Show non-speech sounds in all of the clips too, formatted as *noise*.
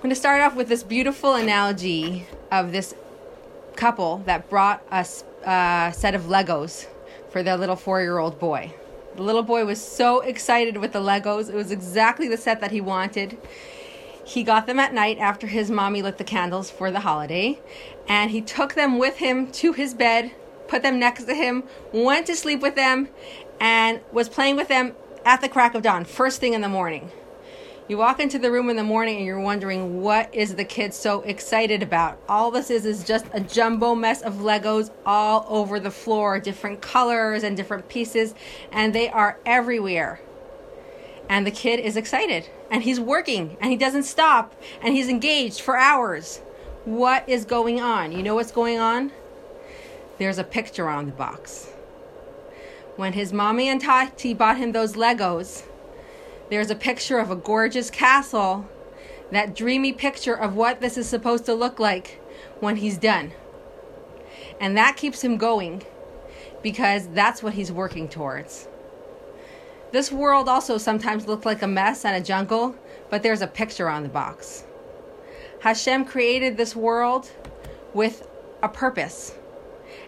I'm going to start off with this beautiful analogy of this couple that brought us uh, a set of Legos for their little four year old boy. The little boy was so excited with the Legos. It was exactly the set that he wanted. He got them at night after his mommy lit the candles for the holiday, and he took them with him to his bed, put them next to him, went to sleep with them, and was playing with them at the crack of dawn, first thing in the morning. You walk into the room in the morning and you're wondering what is the kid so excited about. All this is is just a jumbo mess of Legos all over the floor, different colors and different pieces, and they are everywhere. And the kid is excited and he's working and he doesn't stop and he's engaged for hours. What is going on? You know what's going on? There's a picture on the box. When his mommy and Tati bought him those Legos, there's a picture of a gorgeous castle, that dreamy picture of what this is supposed to look like when he's done. And that keeps him going because that's what he's working towards. This world also sometimes looks like a mess and a jungle, but there's a picture on the box. Hashem created this world with a purpose.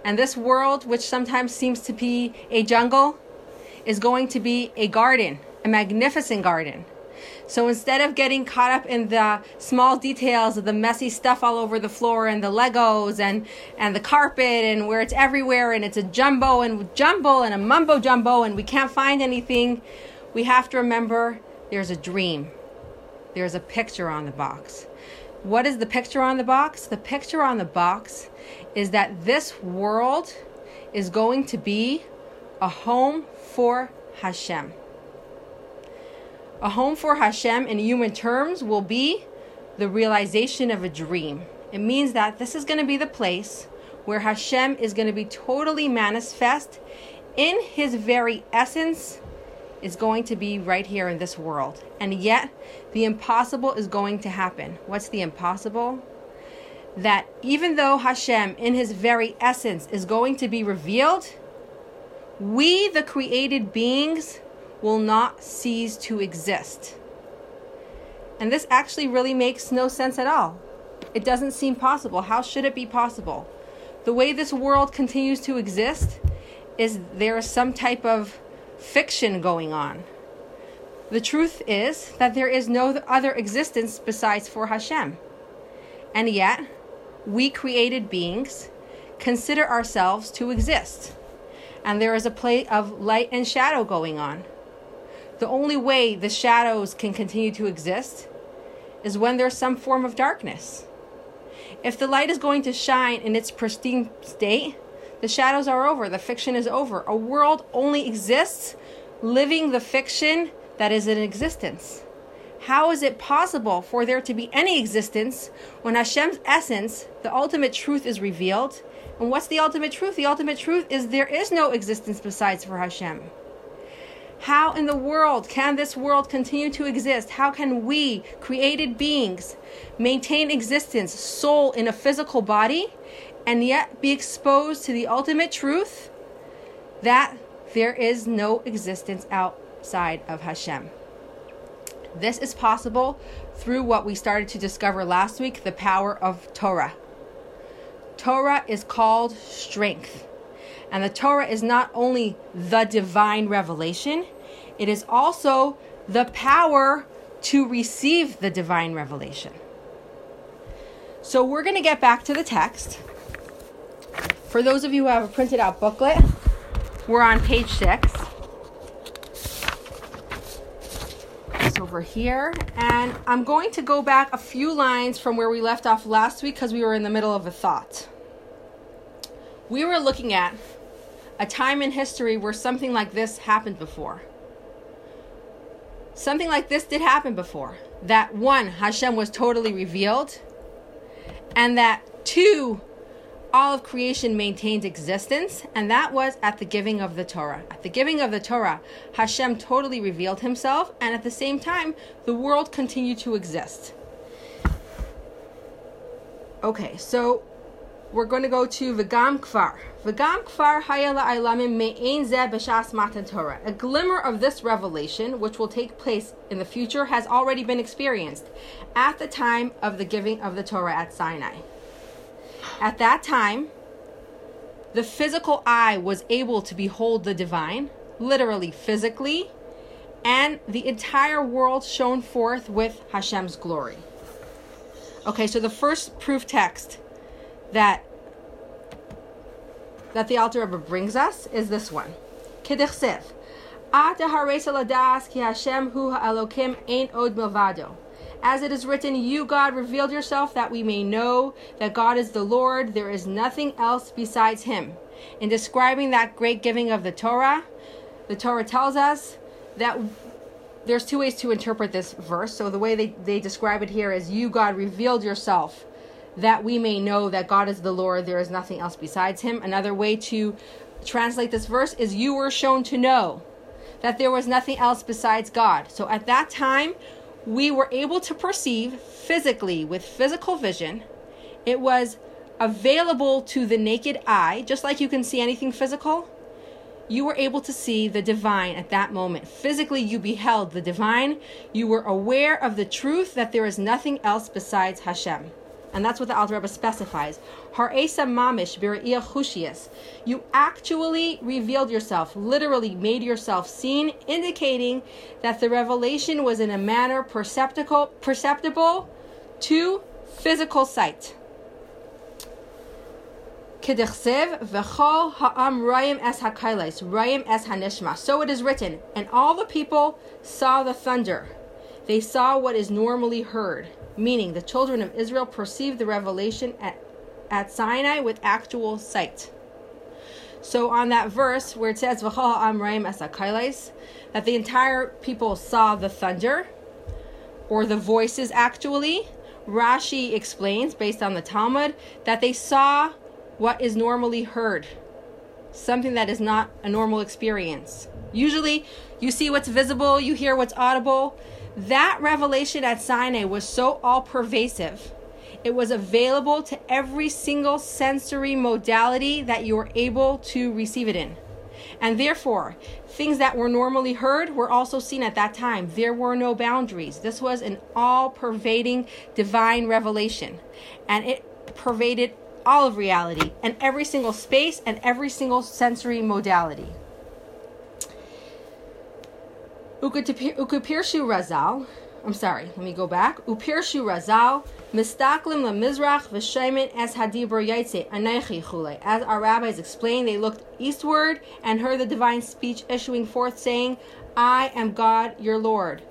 And this world, which sometimes seems to be a jungle, is going to be a garden a magnificent garden. So instead of getting caught up in the small details of the messy stuff all over the floor and the Legos and, and the carpet and where it's everywhere and it's a jumbo and jumble and a mumbo jumbo and we can't find anything, we have to remember there's a dream. There's a picture on the box. What is the picture on the box? The picture on the box is that this world is going to be a home for Hashem. A home for Hashem in human terms will be the realization of a dream. It means that this is going to be the place where Hashem is going to be totally manifest in his very essence is going to be right here in this world. And yet, the impossible is going to happen. What's the impossible? That even though Hashem, in his very essence, is going to be revealed, we, the created beings, will not cease to exist. And this actually really makes no sense at all. It doesn't seem possible. How should it be possible? The way this world continues to exist is there is some type of fiction going on. The truth is that there is no other existence besides for Hashem. And yet, we created beings consider ourselves to exist. And there is a play of light and shadow going on. The only way the shadows can continue to exist is when there's some form of darkness. If the light is going to shine in its pristine state, the shadows are over, the fiction is over. A world only exists living the fiction that is in existence. How is it possible for there to be any existence when Hashem's essence, the ultimate truth, is revealed? And what's the ultimate truth? The ultimate truth is there is no existence besides for Hashem. How in the world can this world continue to exist? How can we, created beings, maintain existence, soul in a physical body, and yet be exposed to the ultimate truth that there is no existence outside of Hashem? This is possible through what we started to discover last week the power of Torah. Torah is called strength. And the Torah is not only the divine revelation, it is also the power to receive the divine revelation. So we're going to get back to the text. For those of you who have a printed out booklet, we're on page six. It's over here. And I'm going to go back a few lines from where we left off last week because we were in the middle of a thought. We were looking at a time in history where something like this happened before. Something like this did happen before. That one, Hashem was totally revealed, and that two, all of creation maintains existence, and that was at the giving of the Torah. At the giving of the Torah, Hashem totally revealed himself, and at the same time, the world continued to exist. Okay, so we're going to go to V'gam Kfar. V'gam Kfar Hayala Ailamim Me'ein Zeh B'Shas Matan Torah. A glimmer of this revelation, which will take place in the future, has already been experienced at the time of the giving of the Torah at Sinai. At that time, the physical eye was able to behold the divine, literally physically, and the entire world shone forth with Hashem's glory. Okay, so the first proof text that that the Alter Rebbe brings us is this one. Kedichsev. As it is written, You, God, revealed yourself that we may know that God is the Lord. There is nothing else besides Him. In describing that great giving of the Torah, the Torah tells us that there's two ways to interpret this verse. So the way they, they describe it here is, You, God, revealed yourself that we may know that God is the Lord, there is nothing else besides him. Another way to translate this verse is you were shown to know that there was nothing else besides God. So at that time, we were able to perceive physically with physical vision. It was available to the naked eye, just like you can see anything physical. You were able to see the divine at that moment. Physically, you beheld the divine. You were aware of the truth that there is nothing else besides Hashem. And that's what the Alter Rebbe specifies. Har'esa mamish chushias. You actually revealed yourself, literally made yourself seen, indicating that the revelation was in a manner perceptible, perceptible to physical sight. v'chol ha'am rayim es hakailes, rayim es hanishma. So it is written, and all the people saw the thunder. They saw what is normally heard meaning the children of Israel perceived the revelation at, at Sinai with actual sight. So on that verse where it says Amraim that the entire people saw the thunder or the voices actually, Rashi explains based on the Talmud that they saw what is normally heard, something that is not a normal experience. Usually you see what's visible, you hear what's audible. That revelation at Sinai was so all pervasive. It was available to every single sensory modality that you were able to receive it in. And therefore, things that were normally heard were also seen at that time. There were no boundaries. This was an all pervading divine revelation. And it pervaded all of reality and every single space and every single sensory modality. Ukapirshu Razal, I'm sorry, let me go back. Upirshu Razal, Mistaklim Mizrach V'Shemin Es Hadibur Yaitse Anechi Chule. As our rabbis explained, they looked eastward and heard the divine speech issuing forth, saying, I am God, your Lord.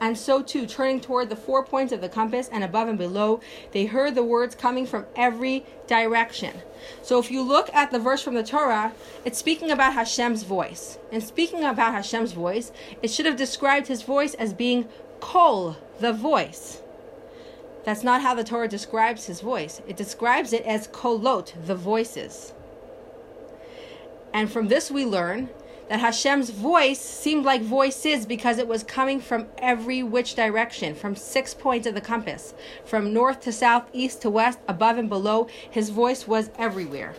And so too, turning toward the four points of the compass and above and below, they heard the words coming from every direction. So if you look at the verse from the Torah, it's speaking about Hashem's voice. And speaking about Hashem's voice, it should have described his voice as being kol, the voice. That's not how the Torah describes his voice. It describes it as kolot, the voices. And from this we learn that Hashem's voice seemed like voices because it was coming from every which direction, from six points of the compass, from north to south, east to west, above and below. His voice was everywhere.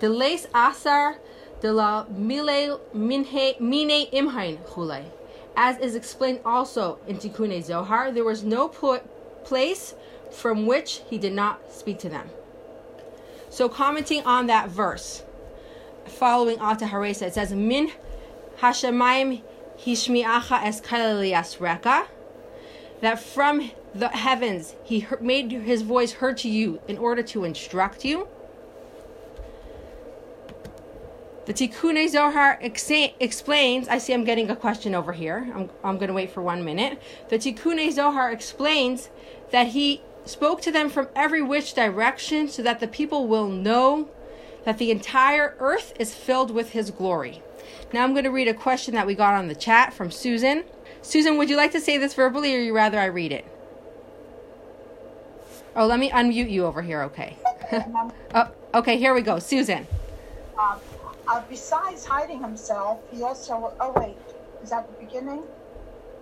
The lace asar de la mine imhain chule. As is explained also in Tikkun Zohar, there was no place from which he did not speak to them. So commenting on that verse, following Alta Haresa, it says, Min Hashemayim Hishmiacha es reka, that from the heavens he made his voice heard to you in order to instruct you. The Tikkun Zohar explains, I see I'm getting a question over here. I'm, I'm going to wait for one minute. The Tikkun Zohar explains that he spoke to them from every which direction so that the people will know that the entire earth is filled with his glory. Now I'm going to read a question that we got on the chat from Susan. Susan, would you like to say this verbally or you rather I read it? Oh, let me unmute you over here, okay. *laughs* oh, okay, here we go. Susan. Uh, uh, besides hiding himself, he also, oh wait, is that the beginning?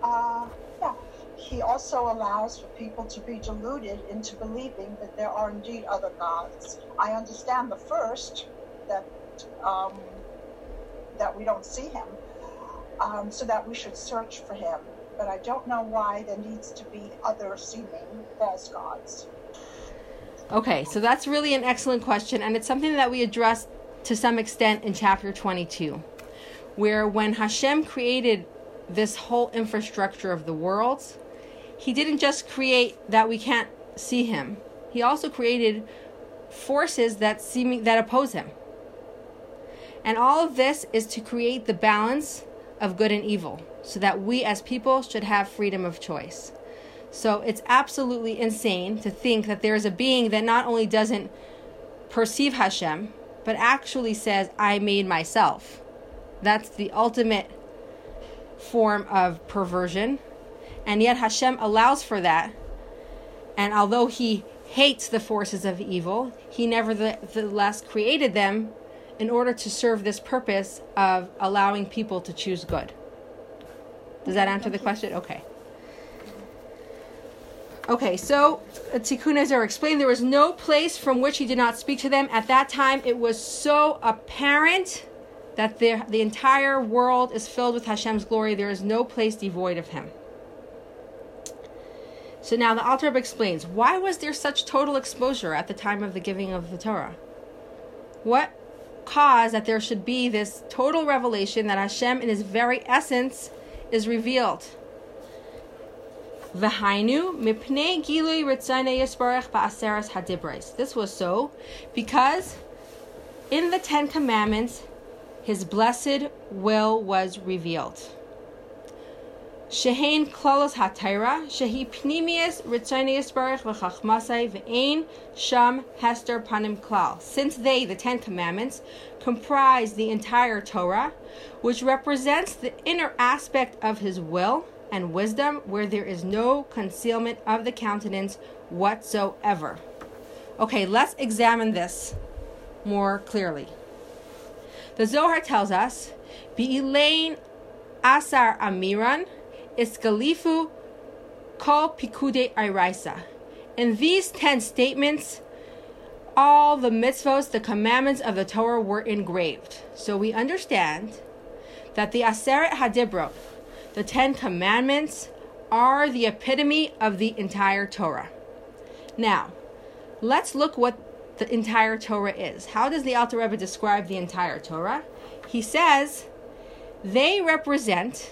Uh, yeah. He also allows for people to be deluded into believing that there are indeed other gods. I understand the first, that um, that we don't see him, um, so that we should search for him. But I don't know why there needs to be other seeming false gods. Okay, so that's really an excellent question, and it's something that we addressed to some extent in chapter 22, where when Hashem created this whole infrastructure of the worlds, he didn't just create that we can't see him. He also created forces that seeming that oppose him. And all of this is to create the balance of good and evil so that we as people should have freedom of choice. So it's absolutely insane to think that there is a being that not only doesn't perceive Hashem, but actually says, I made myself. That's the ultimate form of perversion. And yet Hashem allows for that. And although he hates the forces of evil, he nevertheless created them in order to serve this purpose of allowing people to choose good. Does that answer the question? Okay. Okay, so uh, Tikkun Zohar explained there was no place from which he did not speak to them. At that time, it was so apparent that the, the entire world is filled with Hashem's glory. There is no place devoid of him. So now the Alter explains why was there such total exposure at the time of the giving of the Torah? What caused that there should be this total revelation that Hashem, in His very essence, is revealed? V'hainu mipnei gilui ritzane yisbarach ba'aseres hadibres. This was so because in the Ten Commandments, His blessed will was revealed. Shehain klolos hatayra, shehi pnimius ritzane yisbarach v'chachmasai v'ein sham hester panim klal. Since they, the Ten Commandments, comprise the entire Torah, which represents the inner aspect of His will, and wisdom where there is no concealment of the countenance whatsoever. Okay, let's examine this more clearly. The Zohar tells us, Be Elaine asar amiran iskalifu kol pikude iraisa. In these ten statements, all the mitzvos, the commandments of the Torah were engraved. So we understand that the Aseret Hadibrot, the Ten Commandments are the epitome of the entire Torah. Now, let's look what the entire Torah is. How does the Alter Rebbe describe the entire Torah? He says they represent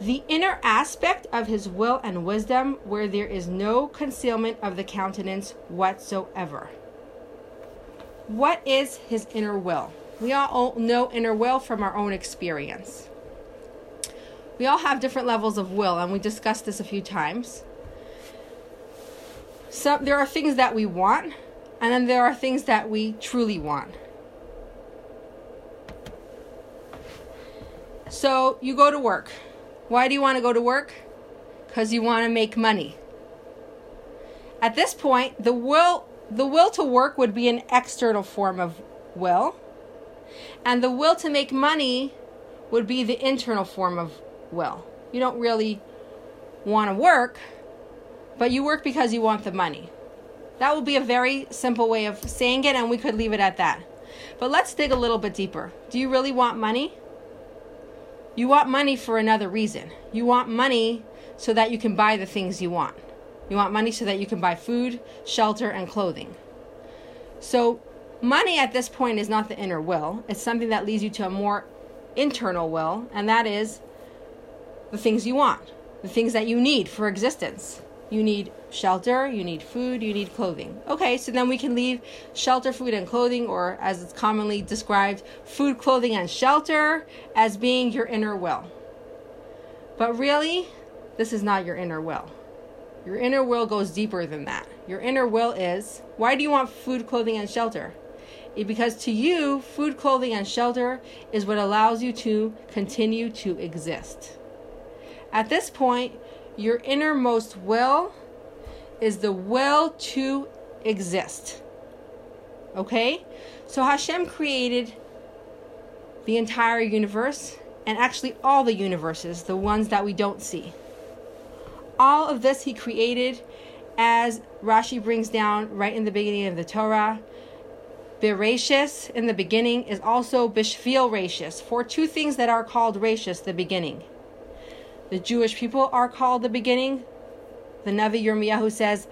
the inner aspect of his will and wisdom where there is no concealment of the countenance whatsoever. What is his inner will? We all know inner will from our own experience we all have different levels of will, and we discussed this a few times. Some there are things that we want, and then there are things that we truly want. So you go to work. Why do you want to go to work? Because you want to make money. At this point, the will the will to work would be an external form of will, and the will to make money would be the internal form of will. You don't really want to work, but you work because you want the money. That would be a very simple way of saying it, and we could leave it at that. But let's dig a little bit deeper. Do you really want money? You want money for another reason. You want money so that you can buy the things you want. You want money so that you can buy food, shelter, and clothing. So, money at this point is not the inner will, it's something that leads you to a more internal will, and that is the things you want, the things that you need for existence. You need shelter, you need food, you need clothing. Okay, so then we can leave shelter, food, and clothing, or as it's commonly described, food, clothing, and shelter, as being your inner will. But really, this is not your inner will. Your inner will goes deeper than that. Your inner will is why do you want food, clothing, and shelter? Because to you, food, clothing, and shelter is what allows you to continue to exist. At this point, your innermost will is the will to exist. Okay? So Hashem created the entire universe and actually all the universes, the ones that we don't see. All of this he created as Rashi brings down right in the beginning of the Torah. Bereshis in the beginning is also Bishvil Rashis, for two things that are called Rashis, the beginning. The Jewish people are called the beginning. The Navi Yirmiyahu says,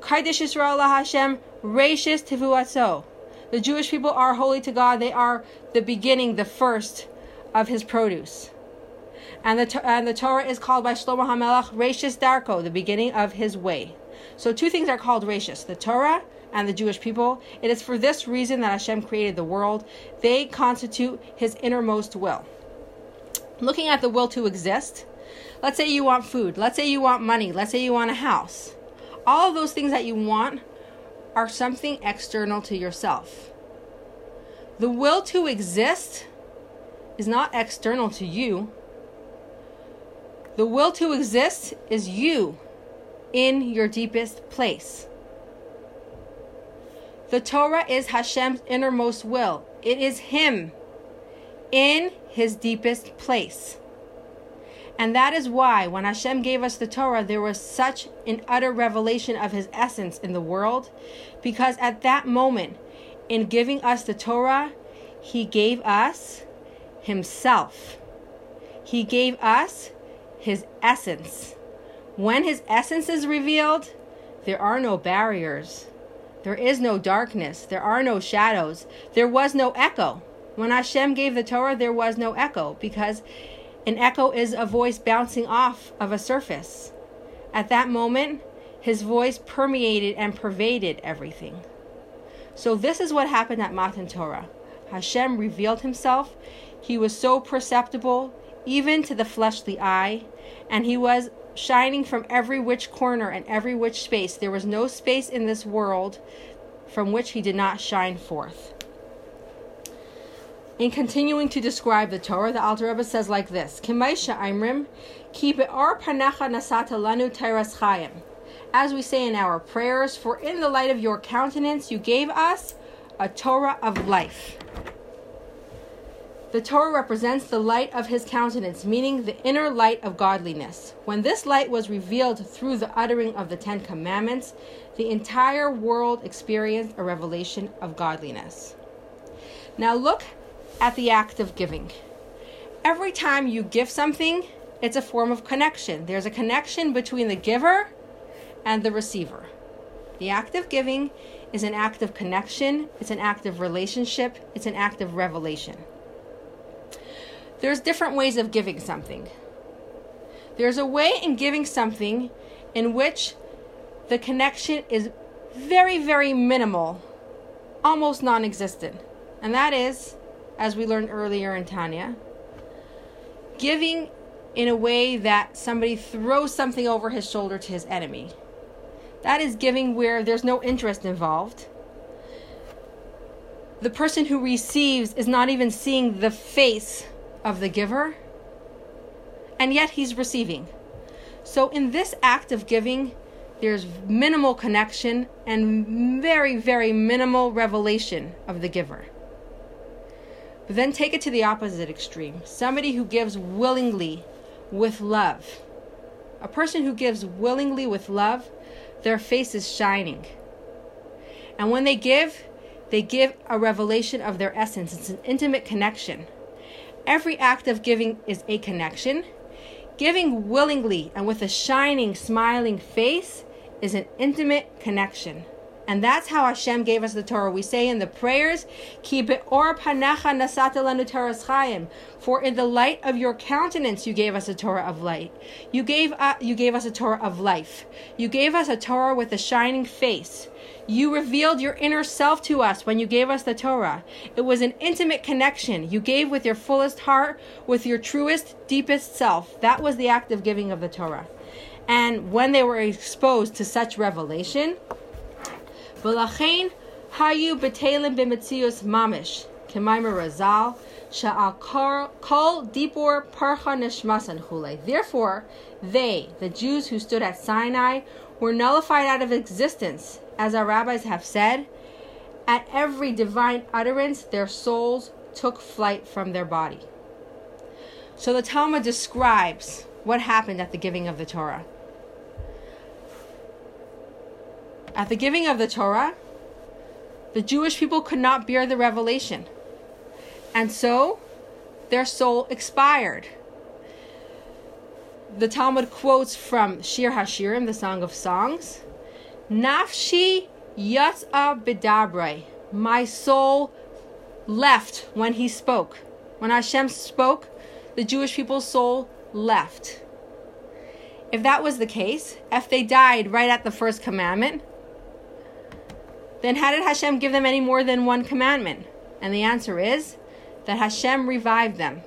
Kaidish Yisrael Hashem Rashis Tivuatso. The Jewish people are holy to God. They are the beginning, the first of his produce. And the, and the Torah is called by Shlomo HaMelech Rashis Darko, the beginning of his way. So two things are called Rashis, the Torah and the Jewish people. It is for this reason that Hashem created the world. They constitute his innermost will. Looking at the will to exist, let's say you want food, let's say you want money, let's say you want a house. All of those things that you want are something external to yourself. The will to exist is not external to you. The will to exist is you in your deepest place. The Torah is Hashem's innermost will. It is Him in His deepest place. And that is why, when Hashem gave us the Torah, there was such an utter revelation of His essence in the world. Because at that moment, in giving us the Torah, He gave us Himself. He gave us His essence. When His essence is revealed, there are no barriers. There is no darkness. There are no shadows. There was no echo. When Hashem gave the Torah, there was no echo because an echo is a voice bouncing off of a surface. At that moment, his voice permeated and pervaded everything. So, this is what happened at Matan Torah. Hashem revealed himself. He was so perceptible, even to the fleshly eye, and he was shining from every which corner and every which space. There was no space in this world from which he did not shine forth. In continuing to describe the Torah, the Alter Rebbe says like this: Kimaisha Imrim, ki be'or panacha nasata lanu teras chayim. As we say in our prayers, for in the light of your countenance you gave us a Torah of life. The Torah represents the light of his countenance, meaning the inner light of godliness. When this light was revealed through the uttering of the Ten Commandments, the entire world experienced a revelation of godliness. Now look at the act of giving. Every time you give something, it's a form of connection. There's a connection between the giver and the receiver. The act of giving is an act of connection, it's an act of relationship, it's an act of revelation. There's different ways of giving something. There's a way in giving something in which the connection is very, very minimal, almost non existent. And that is, as we learned earlier in Tanya, giving in a way that somebody throws something over his shoulder to his enemy. That is giving where there's no interest involved. The person who receives is not even seeing the face of the giver, and yet he's receiving. So, in this act of giving, there's minimal connection and very, very minimal revelation of the giver. But then take it to the opposite extreme somebody who gives willingly with love. A person who gives willingly with love, their face is shining. And when they give, they give a revelation of their essence. It's an intimate connection. Every act of giving is a connection. Giving willingly and with a shining, smiling face is an intimate connection. And that's how Hashem gave us the Torah. We say in the prayers, Ki be'or panecha nasata lanu chayim. For in the light of your countenance you gave us a Torah of light. You gave, uh, you gave us a Torah of life. You gave us a Torah with a shining face. You revealed your inner self to us when you gave us the Torah. It was an intimate connection. You gave with your fullest heart, with your truest, deepest self. That was the act of giving of the Torah. And when they were exposed to such revelation, hayu betelim b'metzius mamish, kemaima razal, sha'al kol dipor parcha nishmasan chule. Therefore, they, the Jews who stood at Sinai, were nullified out of existence as our rabbis have said, at every divine utterance, their souls took flight from their body. So the Talmud describes what happened at the giving of the Torah. At the giving of the Torah, the Jewish people could not bear the revelation. And so their soul expired. The Talmud quotes from Shir Hashirim, the Song of Songs Nafshi yatsa bidabre. My soul left when he spoke. When Hashem spoke, the Jewish people's soul left. If that was the case, if they died right at the first commandment, then how did Hashem give them any more than one commandment? And the answer is that Hashem revived them.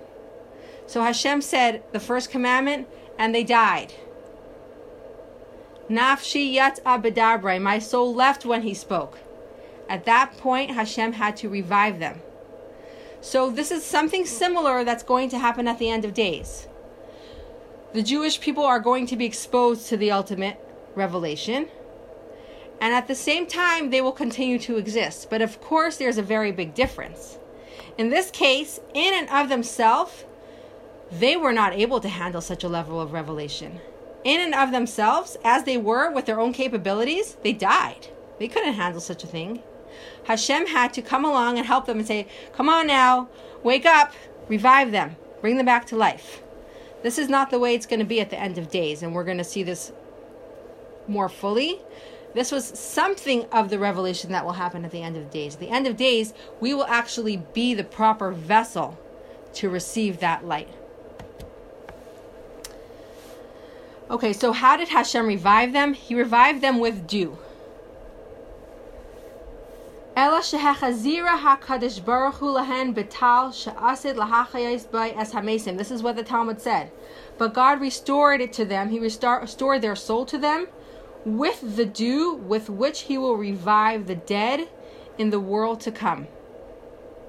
So Hashem said the first commandment, and they died. Nafshi yat abedabre, my soul left when he spoke. At that point, Hashem had to revive them. So this is something similar that's going to happen at the end of days. The Jewish people are going to be exposed to the ultimate revelation and at the same time they will continue to exist. But of course, there's a very big difference. In this case, in and of themselves, they were not able to handle such a level of revelation. In and of themselves, as they were with their own capabilities, they died. They couldn't handle such a thing. Hashem had to come along and help them and say, Come on now, wake up, revive them, bring them back to life. This is not the way it's going to be at the end of days, and we're going to see this more fully. This was something of the revelation that will happen at the end of days. At the end of days, we will actually be the proper vessel to receive that light. Okay, so how did Hashem revive them? He revived them with dew. Ela shehachazira hakadosh baruch hu lahen betal she'asid lahachayis by es hamesim. This is what the Talmud said. But God restored it to them. He restored their soul to them with the dew with which he will revive the dead in the world to come.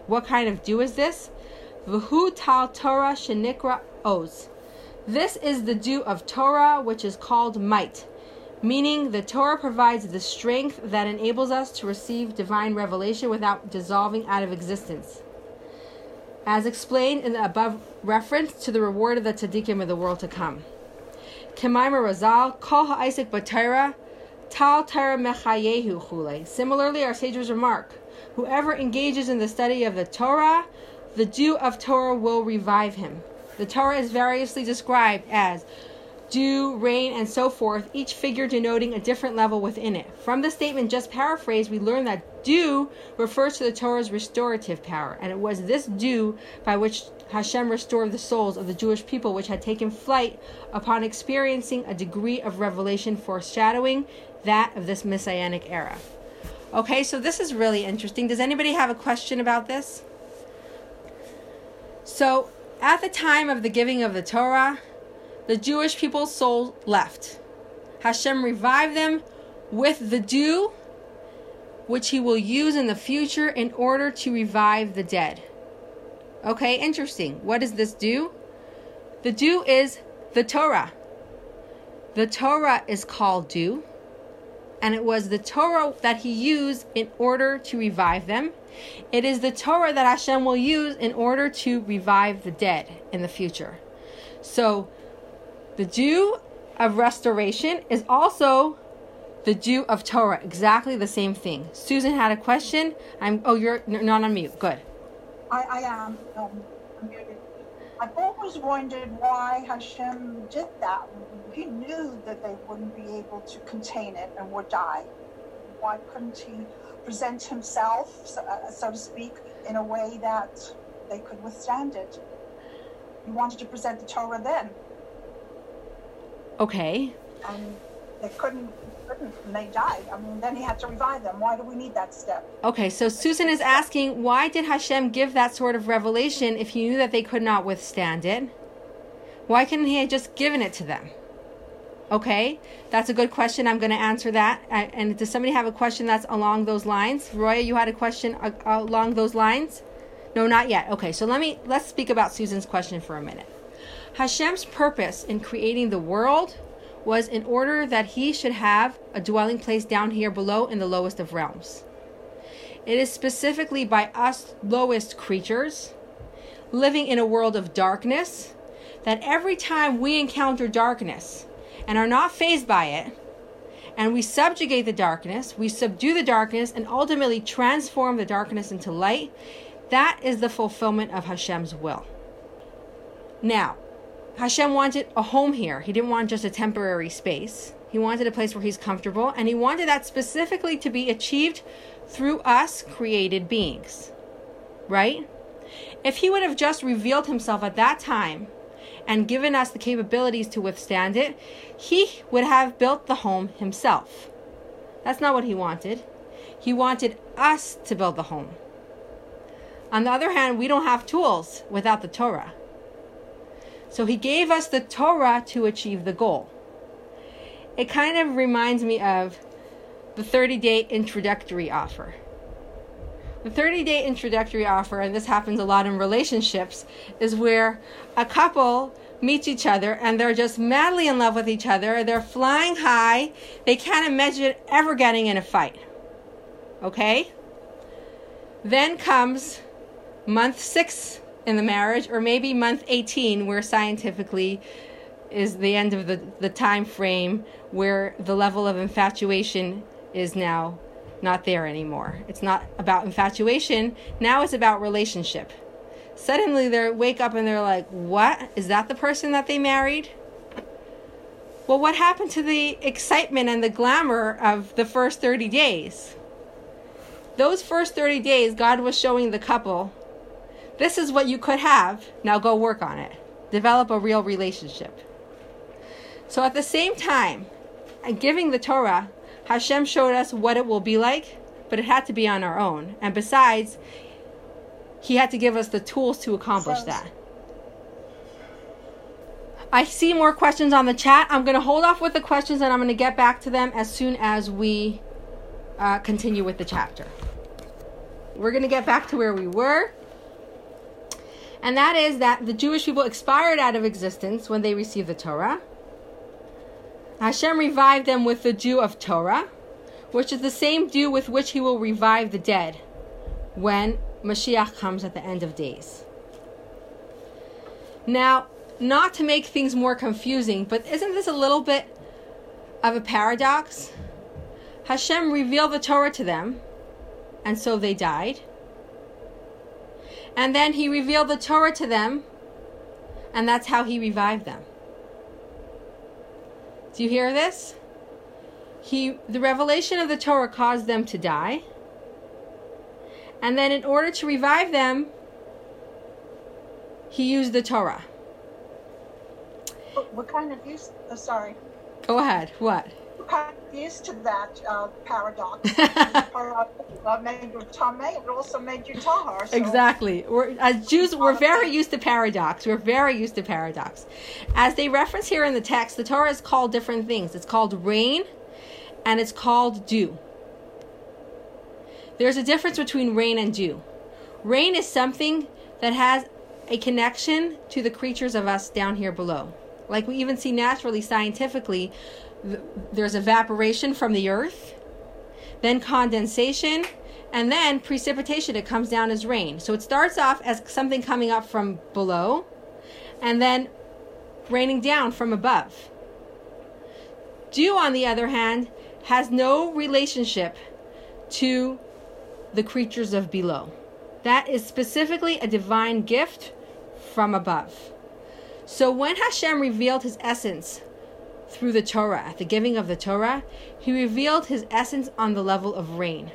What kind of dew is this? V'hu tal Torah shenikra oz. This is the dew of Torah, which is called might, meaning the Torah provides the strength that enables us to receive divine revelation without dissolving out of existence. As explained in the above reference to the reward of the tzaddikim of the world to come. Kemaima Razal, Kol Ha'isik Batira, Tal Tara Mechayehu Chule. Similarly, our sages remark, whoever engages in the study of the Torah, the dew of Torah will revive him. The Torah is variously described as dew, rain, and so forth, each figure denoting a different level within it. From the statement just paraphrased, we learn that dew refers to the Torah's restorative power, and it was this dew by which Hashem restored the souls of the Jewish people which had taken flight upon experiencing a degree of revelation foreshadowing that of this messianic era. Okay, so this is really interesting. Does anybody have a question about this? So, at the time of the giving of the Torah, the Jewish people's soul left. Hashem revived them with the dew, which he will use in the future in order to revive the dead. Okay, interesting. What does this dew? The dew is the Torah. The Torah is called dew, and it was the Torah that he used in order to revive them. It is the Torah that Hashem will use in order to revive the dead in the future. So, the dew of restoration is also the dew of Torah, exactly the same thing. Susan had a question. I'm. Oh, you're not on mute. Good. I, I am um, I've always wondered why Hashem did that. He knew that they wouldn't be able to contain it and would die. Why couldn't he present himself, so, uh, so to speak, in a way that they could withstand it? He wanted to present the Torah then. Okay. And they couldn't couldn't and they died. I mean, then he had to revive them. Why do we need that step? Okay, so Susan is asking, why did Hashem give that sort of revelation if he knew that they could not withstand it? Why couldn't he have just given it to them? Okay, that's a good question. I'm going to answer that. And does somebody have a question that's along those lines? Roya, you had a question uh, along those lines? No, not yet. Okay, so let me let's speak about Susan's question for a minute. Hashem's purpose in creating the world was in order that he should have a dwelling place down here below in the lowest of realms. It is specifically by us lowest creatures living in a world of darkness that every time we encounter darkness and are not fazed by it, and we subjugate the darkness, we subdue the darkness, and ultimately transform the darkness into light, that is the fulfillment of Hashem's will. Now, Hashem wanted a home here. He didn't want just a temporary space. He wanted a place where he's comfortable, and he wanted that specifically to be achieved through us created beings. Right? If he would have just revealed himself at that time and given us the capabilities to withstand it, he would have built the home himself. That's not what he wanted. He wanted us to build the home. On the other hand, we don't have tools without the Torah. So he gave us the Torah to achieve the goal. It kind of reminds me of the 30 day introductory offer. The 30 day introductory offer, and this happens a lot in relationships, is where a couple meets each other and they're just madly in love with each other. They're flying high. They can't imagine ever getting in a fight. Okay? Then comes month six in the marriage, or maybe month 18, where scientifically is the end of the, the time frame where the level of infatuation is now not there anymore. It's not about infatuation, now it's about relationship. Suddenly they wake up and they're like, What? Is that the person that they married? Well, what happened to the excitement and the glamour of the first 30 days? Those first 30 days, God was showing the couple this is what you could have. Now go work on it. Develop a real relationship. So at the same time, giving the Torah, Hashem showed us what it will be like, but it had to be on our own. And besides, He had to give us the tools to accomplish that. I see more questions on the chat. I'm going to hold off with the questions and I'm going to get back to them as soon as we uh, continue with the chapter. We're going to get back to where we were. And that is that the Jewish people expired out of existence when they received the Torah. Hashem revived them with the dew of Torah, which is the same dew with which he will revive the dead when Mashiach comes at the end of days. Now, not to make things more confusing, but isn't this a little bit of a paradox? Hashem revealed the Torah to them, and so they died. And then he revealed the Torah to them, and that's how he revived them. Do you hear this? He the revelation of the Torah caused them to die. And then in order to revive them, he used the Torah. What kind of use? Oh, sorry. Go ahead. What? Used to that uh, paradox. uh, made you tame, it also made you tahar. So. Exactly. We're, as Jews, we're very used to paradox. We're very used to paradox. As they reference here in the text, the Torah is called different things. It's called rain, and it's called dew. There's a difference between rain and dew. Rain is something that has a connection to the creatures of us down here below. Like we even see naturally, scientifically, there's evaporation from the earth, then condensation, and then precipitation. It comes down as rain. So it starts off as something coming up from below, and then raining down from above. Dew, on the other hand, has no relationship to the creatures of below. That is specifically a divine gift from above. So when Hashem revealed his essence through the Torah, at the giving of the Torah, he revealed his essence on the level of rain,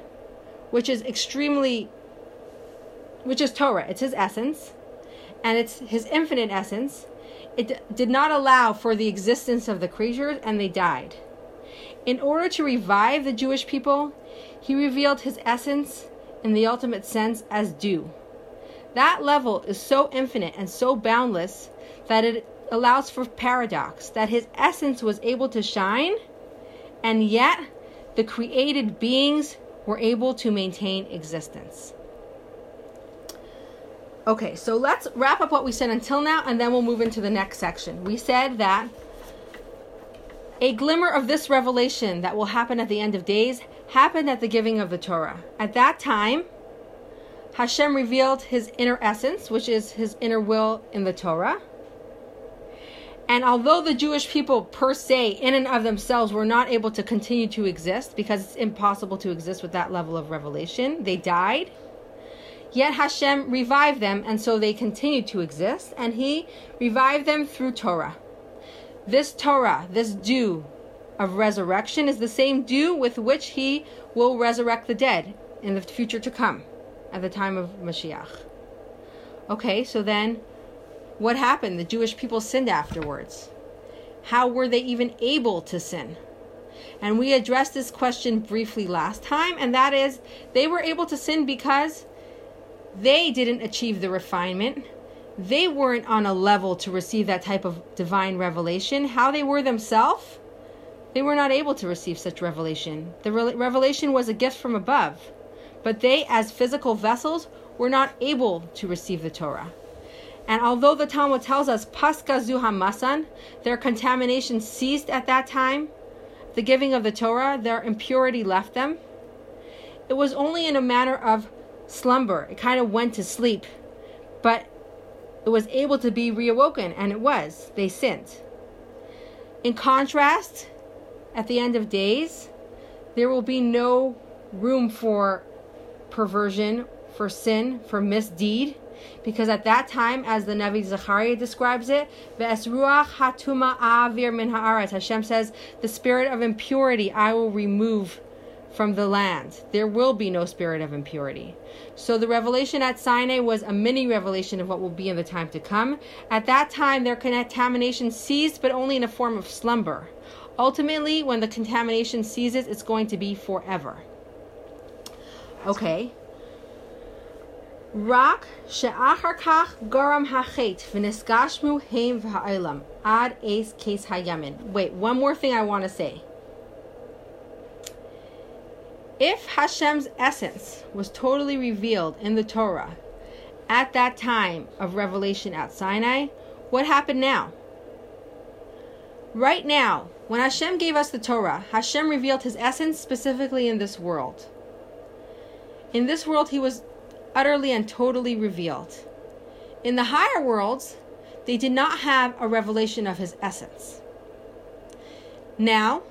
which is extremely, which is Torah. It's his essence, and it's his infinite essence. It did not allow for the existence of the creatures, and they died. In order to revive the Jewish people, he revealed his essence in the ultimate sense as dew. That level is so infinite and so boundless that it allows for paradox that his essence was able to shine, and yet the created beings were able to maintain existence. Okay, so let's wrap up what we said until now, and then we'll move into the next section. We said that a glimmer of this revelation that will happen at the end of days happened at the giving of the Torah. At that time, Hashem revealed his inner essence, which is his inner will in the Torah. And although the Jewish people per se, in and of themselves, were not able to continue to exist because it's impossible to exist with that level of revelation, they died. Yet Hashem revived them, and so they continued to exist, and He revived them through Torah. This Torah, this dew of resurrection, is the same dew with which He will resurrect the dead in the future to come, at the time of Mashiach. Okay, so then what happened? The Jewish people sinned afterwards. How were they even able to sin? And we addressed this question briefly last time, and that is they were able to sin because they didn't achieve the refinement. They weren't on a level to receive that type of divine revelation. How they were themselves, they were not able to receive such revelation. The re- revelation was a gift from above. But they, as physical vessels, were not able to receive the Torah. And although the Talmud tells us Pascha Zuha Masan, their contamination ceased at that time, the giving of the Torah, their impurity left them. It was only in a manner of slumber. It kind of went to sleep, but it was able to be reawoken, and it was. They sinned. In contrast, at the end of days, there will be no room for perversion, for sin, for misdeed, because at that time, as the Navi Zechariah describes it, hatuma avir min haaretz. Hashem says, the spirit of impurity I will remove from the land. There will be no spirit of impurity. So the revelation at Sinai was a mini revelation of what will be in the time to come. At that time, their contamination ceased, but only in a form of slumber. Ultimately, when the contamination ceases, it's going to be forever. Okay. She'achar kach garam hachet v'nisgashmu heim v'ha'ilam ad es case hayamin. Wait, one more thing I want to say. If Hashem's essence was totally revealed in the Torah at that time of revelation at Sinai, what happened now? Right now, when Hashem gave us the Torah, Hashem revealed his essence specifically in this world. In this world, he was utterly and totally revealed. In the higher worlds, they did not have a revelation of his essence. Now,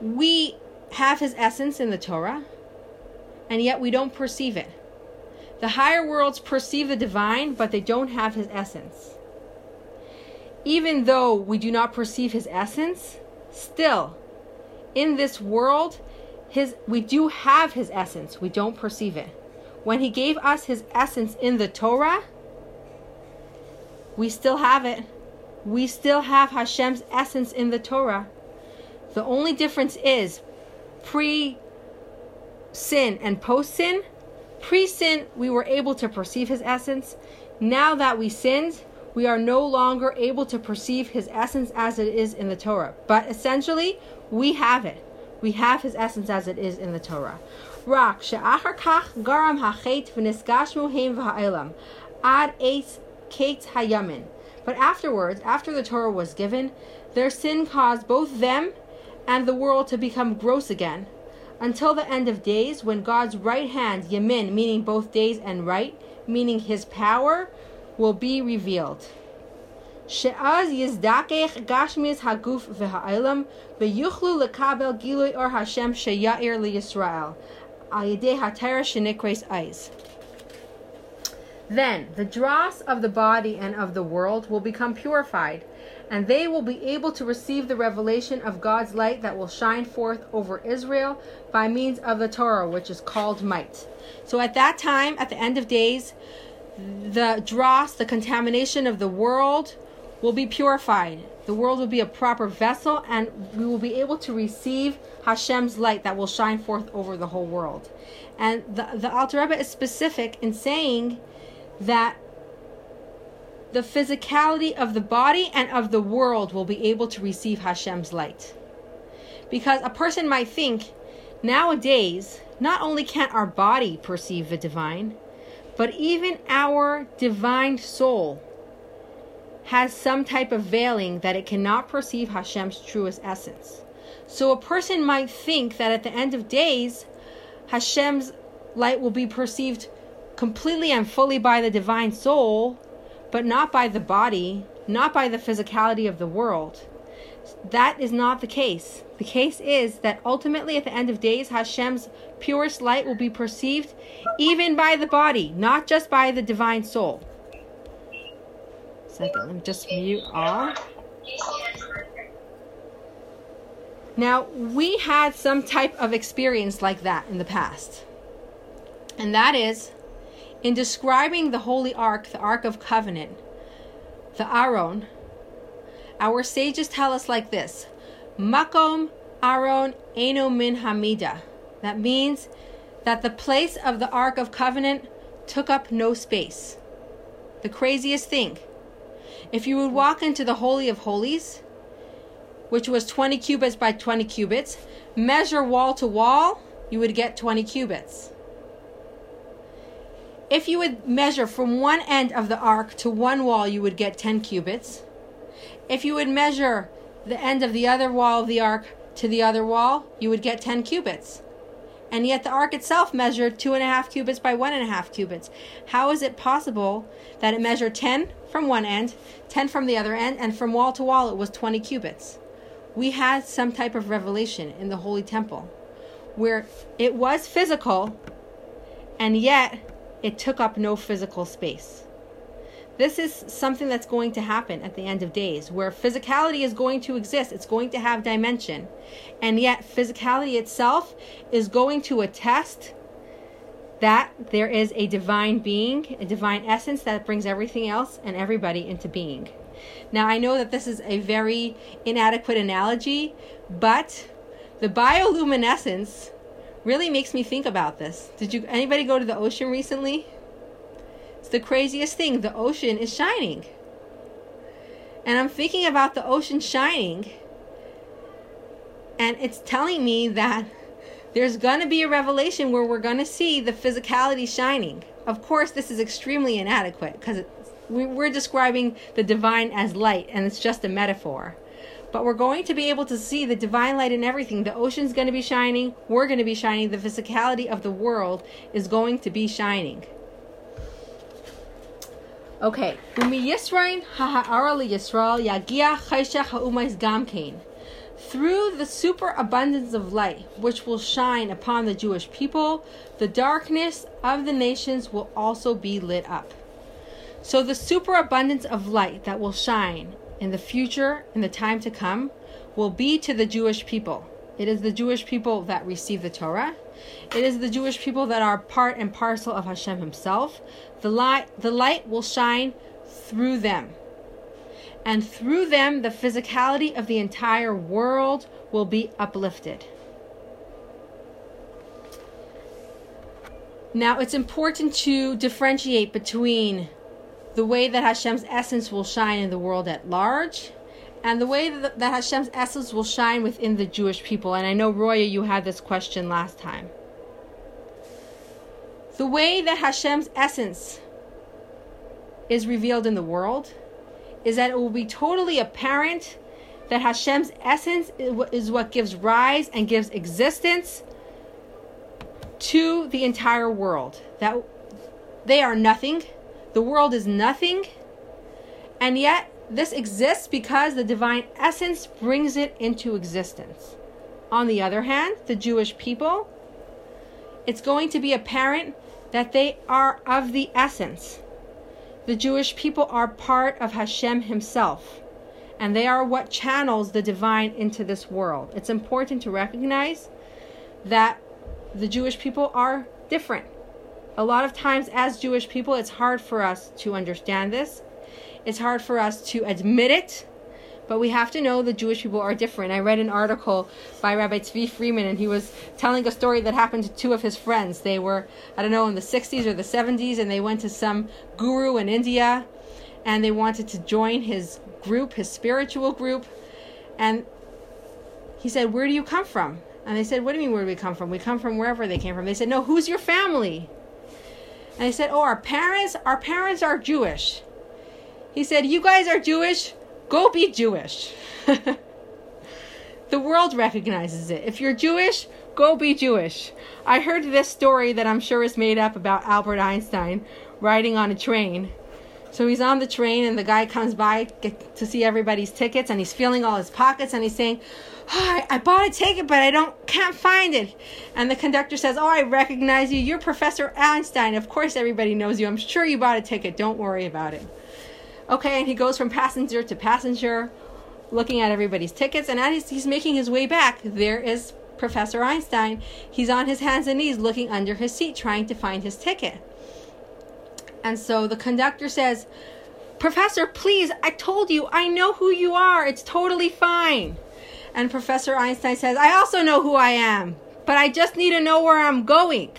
we have his essence in the Torah, and yet we don't perceive it. The higher worlds perceive the divine, but they don't have his essence even though we do not perceive his essence, still in this world, his we do have his essence. We don't perceive it. When he gave us his essence in the Torah, we still have it. We still have Hashem's essence in the Torah. The only difference is pre sin and post sin. Pre sin, we were able to perceive his essence. Now that we sinned, we are no longer able to perceive his essence as it is in the Torah. But essentially, we have it. We have his essence as it is in the Torah. Rak she'achar garam hachet v'nisgashmu heim v'ha'ilam ad eis kate hayamin. But afterwards, after the Torah was given, their sin caused both them and the world to become gross again, until the end of days, when God's right hand, yamin, meaning both days and right, meaning his power, will be revealed. Then the dross of the body and of the world will become purified, and they will be able to receive the revelation of God's light that will shine forth over Israel by means of the Torah, which is called might. So at that time, at the end of days, the dross, the contamination of the world will be purified. The world will be a proper vessel, and we will be able to receive Hashem's light that will shine forth over the whole world. And the, the Alter Rebbe is specific in saying that the physicality of the body and of the world will be able to receive Hashem's light. Because a person might think, nowadays, not only can't our body perceive the divine, but even our divine soul has some type of veiling that it cannot perceive Hashem's truest essence. So a person might think that at the end of days, Hashem's light will be perceived completely and fully by the divine soul, but not by the body, not by the physicality of the world. That is not the case. The case is that ultimately, at the end of days, Hashem's purest light will be perceived even by the body, not just by the divine soul. Second, let me just mute all. Now, we had some type of experience like that in the past. And that is in describing the Holy Ark, the Ark of Covenant, the Aron, our sages tell us like this Makom Aron Eno Min Hamida. That means that the place of the Ark of Covenant took up no space. The craziest thing. If you would walk into the Holy of Holies, which was 20 cubits by 20 cubits, measure wall to wall, you would get 20 cubits. If you would measure from one end of the ark to one wall, you would get 10 cubits. If you would measure the end of the other wall of the ark to the other wall, you would get 10 cubits. And yet the ark itself measured two and a half cubits by one and a half cubits. How is it possible that it measured 10 from one end, 10 from the other end, and from wall to wall it was 20 cubits? We had some type of revelation in the Holy Temple where it was physical and yet it took up no physical space. This is something that's going to happen at the end of days, where physicality is going to exist. It's going to have dimension. And yet, physicality itself is going to attest that there is a divine being, a divine essence that brings everything else and everybody into being. Now, I know that this is a very inadequate analogy, but the bioluminescence really makes me think about this. Did you anybody go to the ocean recently? The craziest thing. The ocean is shining. And I'm thinking about the ocean shining. And it's telling me that there's going to be a revelation where we're going to see the physicality shining. Of course, this is extremely inadequate because we're describing the divine as light and it's just a metaphor. But we're going to be able to see the divine light in everything. The ocean's going to be shining. We're going to be shining. The physicality of the world is going to be shining. Okay. Through the superabundance of light which will shine upon the Jewish people, the darkness of the nations will also be lit up. So the superabundance of light that will shine in the future, in the time to come, will be to the Jewish people. It is the Jewish people that receive the Torah. It is the Jewish people that are part and parcel of Hashem Himself. The light, the light will shine through them. And through them, the physicality of the entire world will be uplifted. Now, it's important to differentiate between the way that Hashem's essence will shine in the world at large and the way that, that Hashem's essence will shine within the Jewish people. And I know, Roya, you had this question last time. The way that Hashem's essence is revealed in the world is that it will be totally apparent that Hashem's essence is what gives rise and gives existence to the entire world. That they are nothing, the world is nothing, and yet this exists because the divine essence brings it into existence. On the other hand, the Jewish people, it's going to be apparent that they are of the essence. The Jewish people are part of Hashem Himself, and they are what channels the divine into this world. It's important to recognize that the Jewish people are different. A lot of times, as Jewish people, it's hard for us to understand this. It's hard for us to admit it but we have to know the Jewish people are different. I read an article by Rabbi Tzvi Freeman, and he was telling a story that happened to two of his friends. They were, I don't know, in the 60s or the 70s, and they went to some guru in India, and they wanted to join his group, his spiritual group. And he said, Where do you come from? And they said, What do you mean, where do we come from? We come from wherever they came from. They said, No, who's your family? And they said, Oh, our parents, our parents are Jewish. He said, You guys are Jewish? Go be Jewish. *laughs* the world recognizes it. If you're Jewish, go be Jewish. I heard this story that I'm sure is made up about Albert Einstein riding on a train So he's on the train, and the guy comes by to see everybody's tickets, and he's feeling all his pockets, and he's saying, oh, I, I bought a ticket, but I don't can't find it. And the conductor says, "Oh, I recognize you. You're Professor Einstein. Of course, everybody knows you. I'm sure you bought a ticket. Don't worry about it." Okay, and he goes from passenger to passenger, looking at everybody's tickets, and as he's making his way back, there is Professor Einstein. He's on his hands and knees, looking under his seat, trying to find his ticket. And so the conductor says, Professor, please, I told you, I know who you are. It's totally fine. And Professor Einstein says, I also know who I am, but I just need to know where I'm going.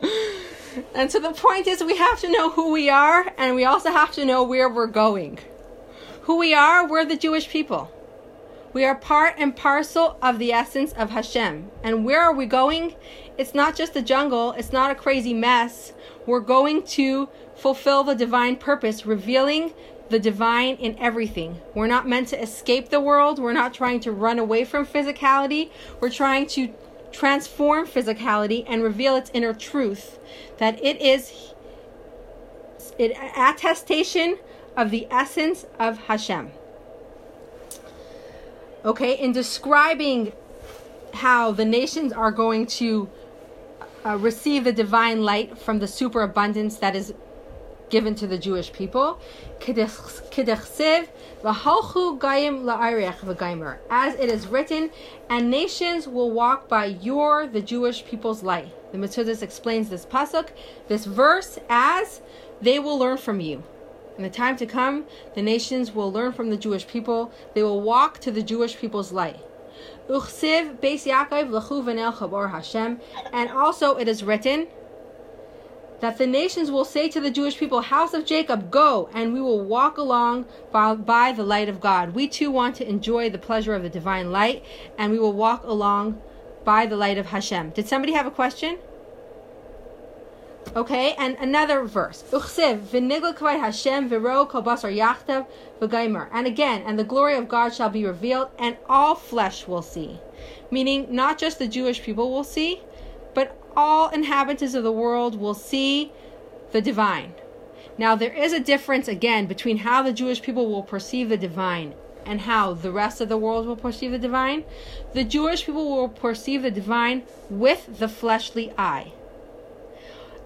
*laughs* and so the point is, we have to know who we are, and we also have to know where we're going. Who we are, we're the Jewish people. We are part and parcel of the essence of Hashem. And where are we going? It's not just a jungle, it's not a crazy mess. We're going to fulfill the divine purpose, revealing the divine in everything. We're not meant to escape the world. We're not trying to run away from physicality. We're trying to transform physicality and reveal its inner truth that it is an attestation of the essence of Hashem. Okay, in describing how the nations are going to uh, receive the divine light from the superabundance that is given to the Jewish people. As it is written, and nations will walk by your, the Jewish people's light. The Metzudas explains this pasuk, this verse, as they will learn from you. In the time to come, the nations will learn from the Jewish people. They will walk to the Jewish people's light. And also it is written that the nations will say to the Jewish people, House of Jacob, go, and we will walk along by, the light of God. We too want to enjoy the pleasure of the divine light, and we will walk along by the light of Hashem. Did somebody have a question? Okay, and another verse. And again, and the glory of God shall be revealed, and all flesh will see. Meaning, not just the Jewish people will see, all inhabitants of the world will see the divine. Now, there is a difference again between how the Jewish people will perceive the divine and how the rest of the world will perceive the divine. The Jewish people will perceive the divine with the fleshly eye.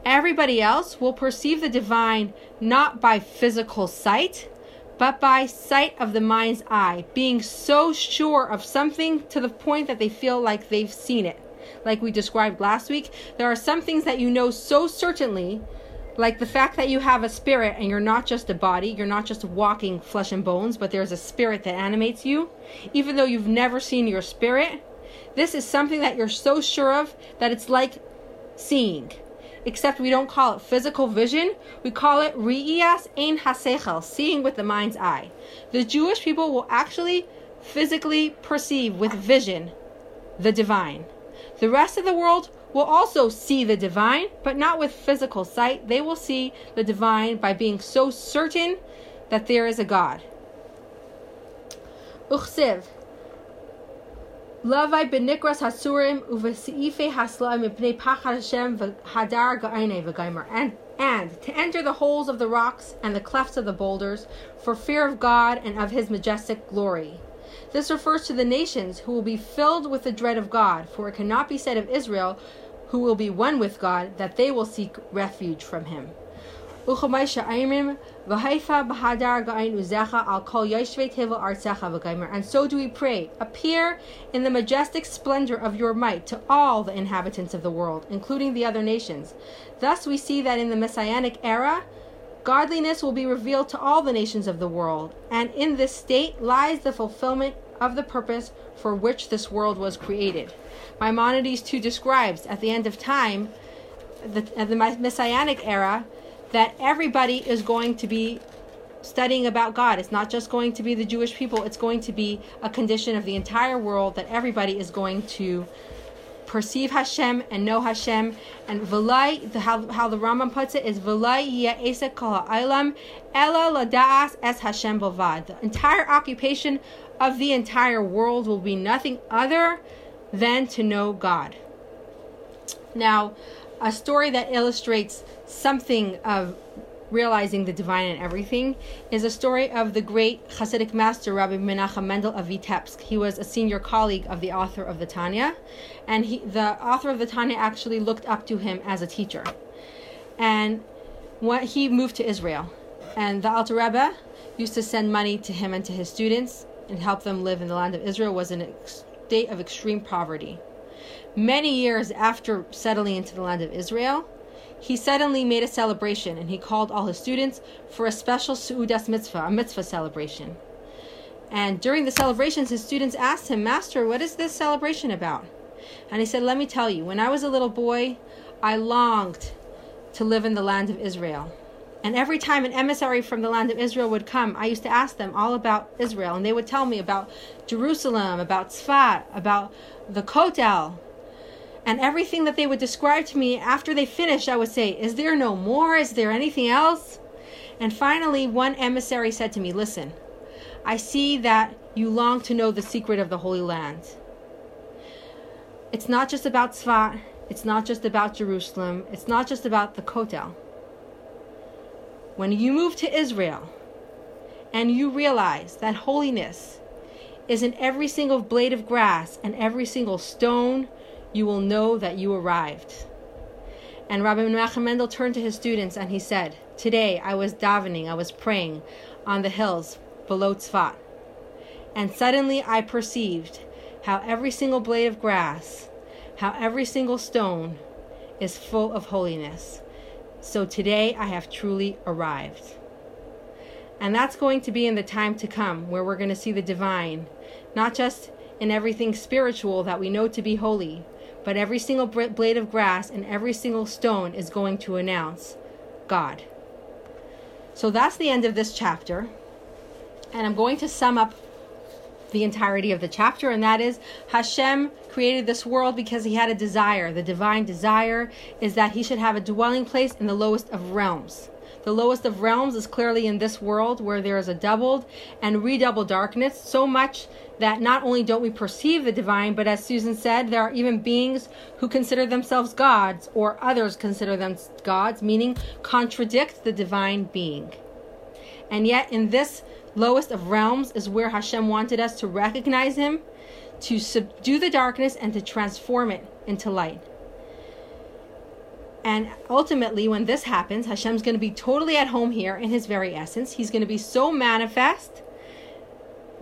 Everybody else will perceive the divine not by physical sight, but by sight of the mind's eye, being so sure of something to the point that they feel like they've seen it. Like we described last week, there are some things that you know so certainly, like the fact that you have a spirit and you're not just a body, you're not just walking flesh and bones, but there's a spirit that animates you, even though you've never seen your spirit. This is something that you're so sure of that it's like seeing except we don't call it physical vision. We call it ri'iyas ein hasechel, seeing with the mind's eye. The Jewish people will actually physically perceive with vision the divine. The rest of the world will also see the divine, but not with physical sight. They will see the divine by being so certain that there is a God. Uchsiv, Lavai benikras hasurim uvesiife hasla mipnei pachad Hashem v'hadar ga'ine v'gaimer. And and to enter the holes of the rocks and the clefts of the boulders for fear of God and of his majestic glory. This refers to the nations who will be filled with the dread of God, for it cannot be said of Israel, who will be one with God, that they will seek refuge from him. And so do we pray, appear in the majestic splendor of your might to all the inhabitants of the world, including the other nations. Thus we see that in the messianic era, godliness will be revealed to all the nations of the world, and in this state lies the fulfillment of the purpose for which this world was created. Maimonides too describes at the end of time, the, the messianic era, that everybody is going to be studying about God. It's not just going to be the Jewish people, it's going to be a condition of the entire world that everybody is going to perceive Hashem and know Hashem. And Velai, how, how the Rambam puts it is Velai Ya'esa Kol Ha'olam Ela Lada'as Es Hashem Bovad. The entire occupation of the entire world will be nothing other than to know God. Now, a story that illustrates something of realizing the divine in everything is a story of the great Hasidic master Rabbi Menachem Mendel of Vitebsk. He was a senior colleague of the author of the Tanya, and he, the author of the Tanya actually looked up to him as a teacher. And what, he moved to Israel, and the Alter Rebbe used to send money to him and to his students and help them live in the land of Israel. Was in a state of extreme poverty. Many years after settling into the land of Israel, he suddenly made a celebration and he called all his students for a special Su'udas mitzvah, a mitzvah celebration. And during the celebrations, his students asked him, Master, what is this celebration about? And he said, Let me tell you, when I was a little boy, I longed to live in the land of Israel. And every time an emissary from the land of Israel would come, I used to ask them all about Israel. And they would tell me about Jerusalem, about Tzfat, about the Kotel, and everything that they would describe to me after they finished, I would say, Is there no more? Is there anything else? And finally, one emissary said to me, Listen, I see that you long to know the secret of the Holy Land. It's not just about Tzfat, it's not just about Jerusalem, it's not just about the Kotel. When you move to Israel and you realize that holiness is in every single blade of grass and every single stone you will know that you arrived. And Rabbi Menachem Mendel turned to his students and he said, Today I was davening, I was praying on the hills below Tzfat. And suddenly I perceived how every single blade of grass, how every single stone is full of holiness. So today I have truly arrived. And that's going to be in the time to come where we're going to see the divine, not just in everything spiritual that we know to be holy, but every single blade of grass and every single stone is going to announce God. So that's the end of this chapter. And I'm going to sum up the entirety of the chapter, and that is Hashem created this world because he had a desire. The divine desire is that he should have a dwelling place in the lowest of realms. The lowest of realms is clearly in this world where there is a doubled and redoubled darkness, so much that not only don't we perceive the divine, but as Susan said, there are even beings who consider themselves gods or others consider them gods, meaning contradict the divine being. And yet, in this lowest of realms is where Hashem wanted us to recognize Him, to subdue the darkness, and to transform it into light. And ultimately, when this happens, Hashem's going to be totally at home here in His very essence. He's going to be so manifest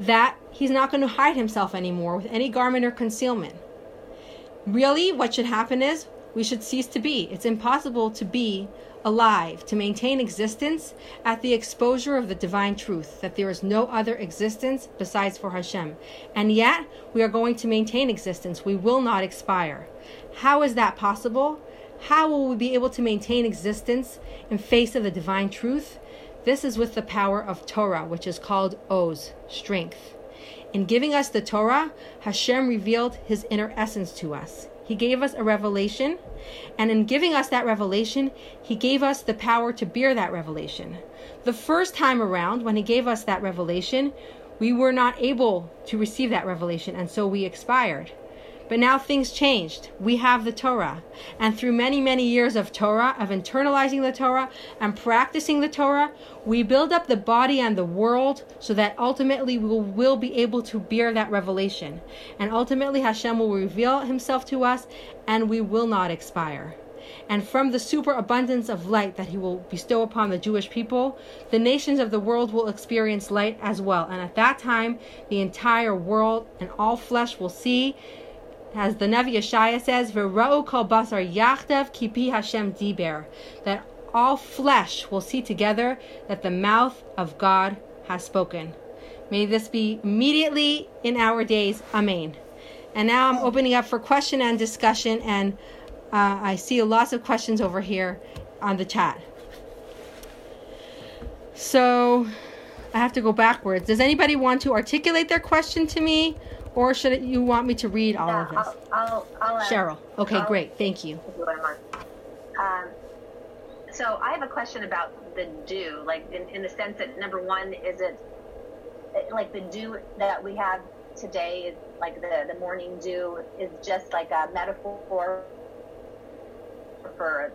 that he's not going to hide himself anymore with any garment or concealment. Really, what should happen is we should cease to be. It's impossible to be alive, to maintain existence at the exposure of the divine truth, that there is no other existence besides for Hashem. And yet, we are going to maintain existence. We will not expire. How is that possible? How will we be able to maintain existence in face of the divine truth? This is with the power of Torah, which is called Oz, strength. In giving us the Torah, Hashem revealed his inner essence to us. He gave us a revelation, and in giving us that revelation, he gave us the power to bear that revelation. The first time around, when he gave us that revelation, we were not able to receive that revelation, and so we expired. But now things changed. We have the Torah. And through many, many years of Torah, of internalizing the Torah and practicing the Torah, we build up the body and the world so that ultimately we will, will be able to bear that revelation. And ultimately Hashem will reveal himself to us and we will not expire. And from the superabundance of light that he will bestow upon the Jewish people, the nations of the world will experience light as well. And at that time, the entire world and all flesh will see as the Navi Yeshaya says, "V'ra'u kol basar yachdav kipi Hashem diber," that all flesh will see together that the mouth of God has spoken. May this be immediately in our days. Amen. And now I'm opening up for question and discussion, and uh, I see lots of questions over here on the chat. So I have to go backwards. Does anybody want to articulate their question to me? Or should it, you want me to read all of this? I'll, I'll, I'll Cheryl. Okay, great. Thank you. Um, so I have a question about the dew, like in, in the sense that number one, is it like the dew that we have today is like the, the morning dew is just like a metaphor for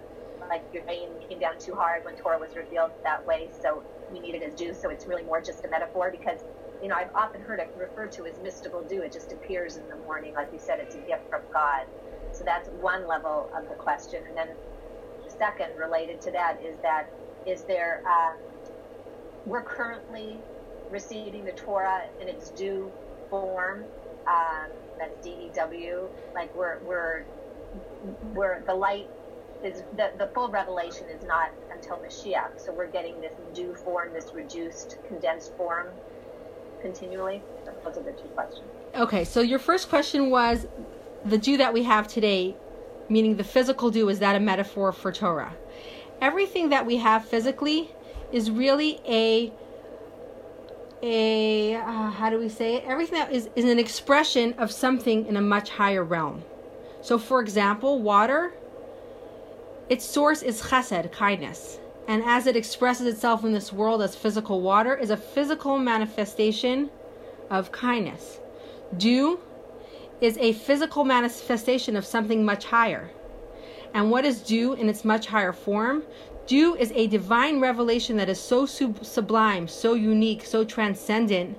like your rain came down too hard when Torah was revealed that way, so we need it as dew. So it's really more just a metaphor because you know I've often heard it referred to as mystical dew. It just appears in the morning, like you said, it's a gift from God. So that's one level of the question, and then the second related to that is that is there uh, we're currently receiving the Torah in its dew form. Um, that's DEW. Like we're we're we're the light is the, the full revelation is not until Mashiach. So we're getting this dew form, this reduced, condensed form continually. Two. Okay, so your first question was the dew that we have today, meaning the physical dew, is that a metaphor for Torah? Everything that we have physically is really a a uh, how do we say it? Everything that is is an expression of something in a much higher realm. So, for example, water, its source is chesed, kindness, and as it expresses itself in this world as physical water, is a physical manifestation of kindness. Dew is a physical manifestation of something much higher. And what is dew in its much higher form? Dew is a divine revelation that is so sub- sublime, so unique, so transcendent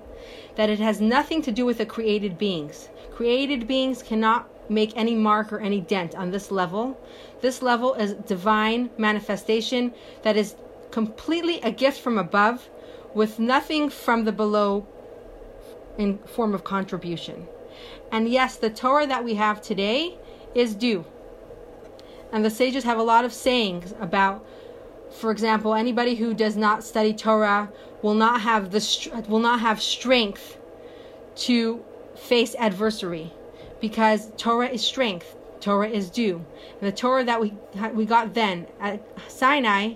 that it has nothing to do with the created beings. Created beings cannot make any mark or any dent on this level. This level is divine manifestation that is completely a gift from above with nothing from the below in form of contribution. And yes, the Torah that we have today is dew. And the sages have a lot of sayings about for example, anybody who does not study Torah will not have the will not have strength to face adversary because Torah is strength, Torah is dew. The Torah that we we got then at Sinai,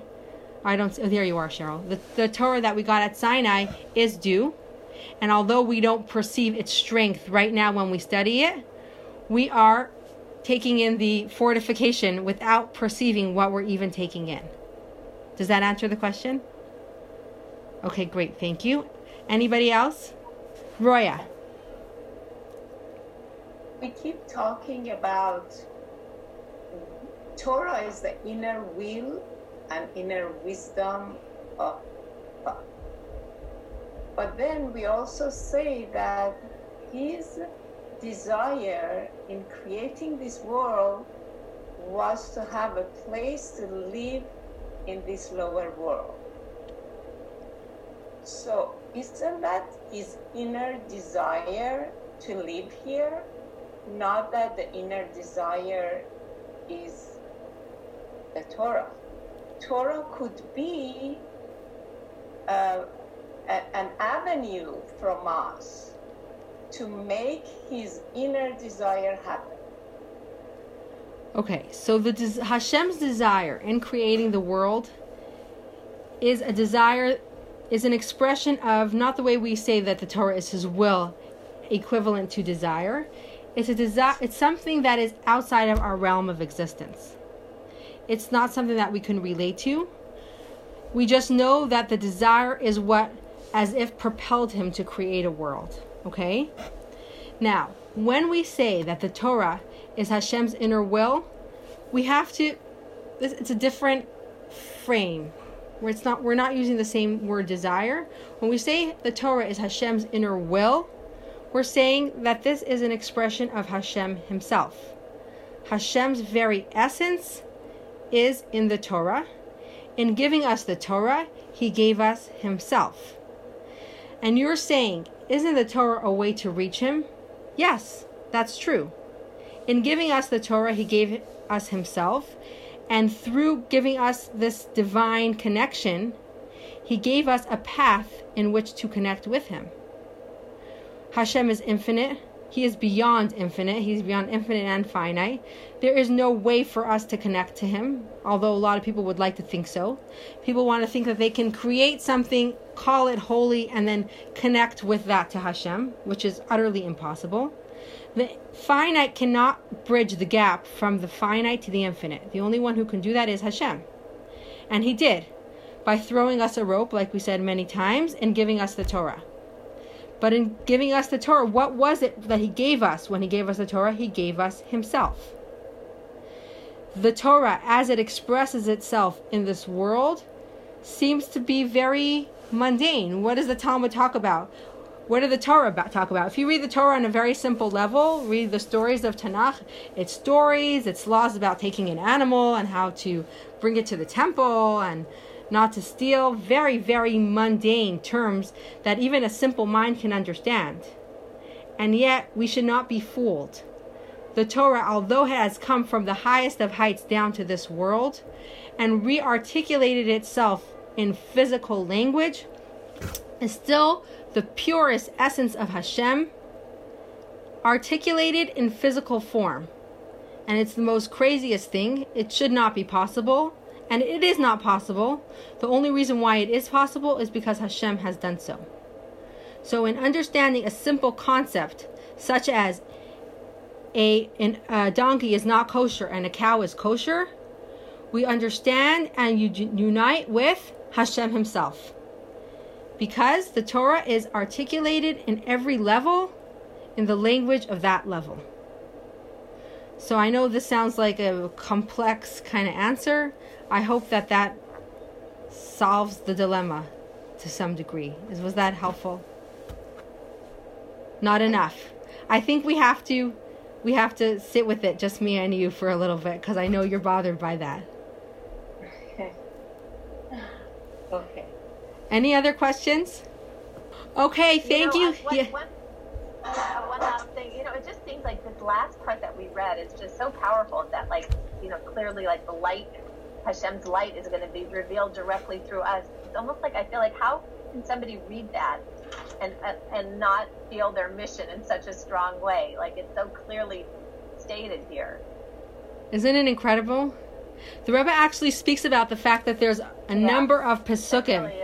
I don't. Oh, there you are, Cheryl. The, the Torah that we got at Sinai is dew, and although we don't perceive its strength right now when we study it, we are taking in the fortification without perceiving what we're even taking in. Does that answer the question? Okay, great. Thank you. Anybody else? Roya we keep talking about Torah is the inner will and inner wisdom of God. But then we also say that his desire in creating this world was to have a place to live in this lower world. So, isn't that his inner desire to live here? Not that the inner desire is the Torah. Torah could be uh, a, an avenue from us to make his inner desire happen. Okay, so the des- Hashem's desire in creating the world is a desire, is an expression of not the way we say that the Torah is His will, equivalent to desire. It's a desire. It's something that is outside of our realm of existence. It's not something that we can relate to. We just know that the desire is what, as if, propelled him to create a world. Okay. Now, when we say that the Torah is Hashem's inner will, we have to. It's a different frame where it's not. We're not using the same word desire. When we say the Torah is Hashem's inner will, we're saying that this is an expression of Hashem himself. Hashem's very essence is in the Torah. In giving us the Torah, he gave us himself. And you're saying, isn't the Torah a way to reach him? Yes, that's true. In giving us the Torah, he gave us himself. And through giving us this divine connection, he gave us a path in which to connect with him. Hashem is infinite. He is beyond infinite. He's beyond infinite and finite. There is no way for us to connect to Him, although a lot of people would like to think so. People want to think that they can create something, call it holy, and then connect with that to Hashem, which is utterly impossible. The finite cannot bridge the gap from the finite to the infinite. The only one who can do that is Hashem. And He did by throwing us a rope, like we said many times, and giving us the Torah. But in giving us the Torah, what was it that He gave us when He gave us the Torah? He gave us Himself. the Torah, as it expresses itself in this world, seems to be very mundane. What does the Talmud talk about? What did the Torah about, talk about? If you read the Torah on a very simple level, read the stories of Tanakh, it's stories, it's laws about taking an animal and how to bring it to the temple and not to steal. Very, very mundane terms that even a simple mind can understand. And yet, we should not be fooled. The Torah, although it has come from the highest of heights down to this world and re articulated itself in physical language, is still the purest essence of Hashem, articulated in physical form. And it's the most craziest thing. It should not be possible. And it is not possible. The only reason why it is possible is because Hashem has done so. So, in understanding a simple concept such as a, an, a donkey is not kosher and a cow is kosher, we understand and you unite with Hashem Himself. Because the Torah is articulated in every level in the language of that level. So I know this sounds like a complex kind of answer. I hope that that solves the dilemma to some degree. Was that helpful? Not enough. I think we have to we have to sit with it just me and you for a little bit cuz I know you're bothered by that. Okay. *sighs* Okay. Any other questions? Okay, thank you. you. One, yeah. one, uh, one like this last part that we read is just so powerful that, like, you know, clearly, like, the light, Hashem's light is going to be revealed directly through us. It's almost like I feel like how can somebody read that and uh, and not feel their mission in such a strong way? Like, it's so clearly stated here. Isn't it incredible? The Rebbe actually speaks about the fact that there's a Yeah. number of pesukim. really.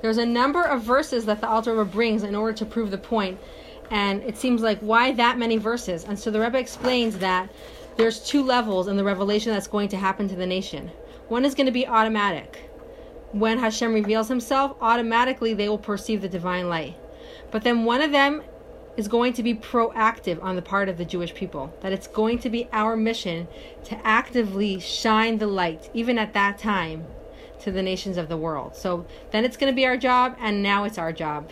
There's a number of verses that the Alter Rebbe brings in order to prove the point, and it seems like why that many verses? And so the Rebbe explains that there's two levels in the revelation that's going to happen to the nation. One is going to be automatic. When Hashem reveals Himself, automatically they will perceive the divine light. But then one of them is going to be proactive on the part of the Jewish people. That it's going to be our mission to actively shine the light, even at that time, to the nations of the world. So then it's going to be our job, and now it's our job.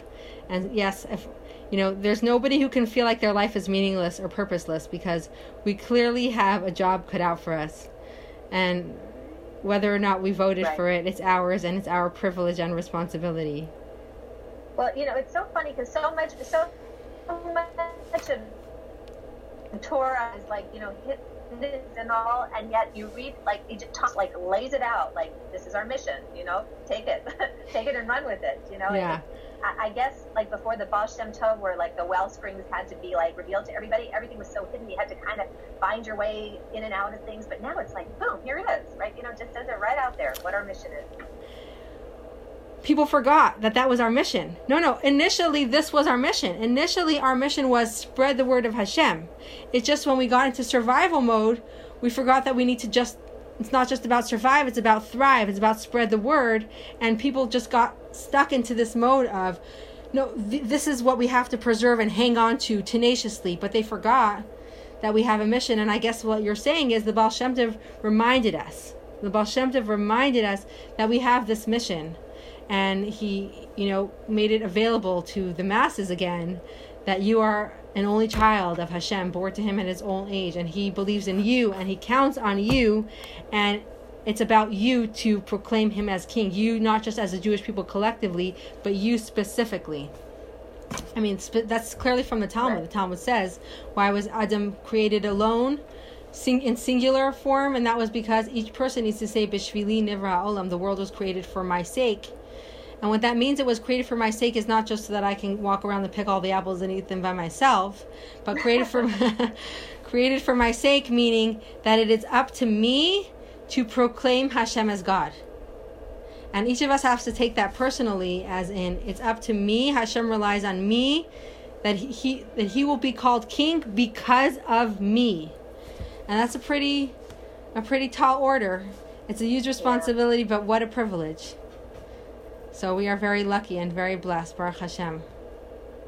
And yes, if you know, there's nobody who can feel like their life is meaningless or purposeless because we clearly have a job cut out for us. And whether or not we voted Right. for it, it's ours and it's our privilege and responsibility. Well, you know, it's so funny because so much, so much of the Torah is like, you know, hit this and all, and yet you read like it just talks, like lays it out, like this is our mission, you know, take it, *laughs* take it and run with it, you know. Yeah. I, guess like before the Baal Shem Tov, where like the well springs had to be like revealed to everybody, everything was so hidden. You had to kind of find your way in and out of things. But now it's like, boom, here it is, right? You know, just says it right out there what our mission is. people forgot that that was our mission. No, no. Initially, this was our mission. Initially, our mission was spread the word of Hashem. It's just when we got into survival mode, we forgot that we need to just. It's not just about survive. It's about thrive. It's about spread the word. And people just got stuck into this mode of, no, th- this is what we have to preserve and hang on to tenaciously. But they forgot that we have a mission. And I guess what you're saying is the Baal Shem Tov reminded us. The Baal Shem Tov reminded us that we have this mission and he you know made it available to the masses again that you are an only child of Hashem born to him at his old age. And he believes in you and he counts on you and it's about you to proclaim him as king. You not just as the Jewish people collectively but you specifically. I mean sp- that's clearly from the Talmud. The Talmud says why was Adam created alone sing in singular form? And that was because each person needs to say bishvili nivra olam the world was created for my sake and what that means it was created for my sake is not just so that I can walk around and pick all the apples and eat them by myself, but created for *laughs* created for my sake meaning that it is up to me to proclaim Hashem as God. And each of us has to take that personally as in it's up to me, Hashem relies on me that he, that he will be called king because of me. And that's a pretty a pretty tall order. It's a huge responsibility, but what a privilege. So we are very lucky and very blessed, Baruch Hashem.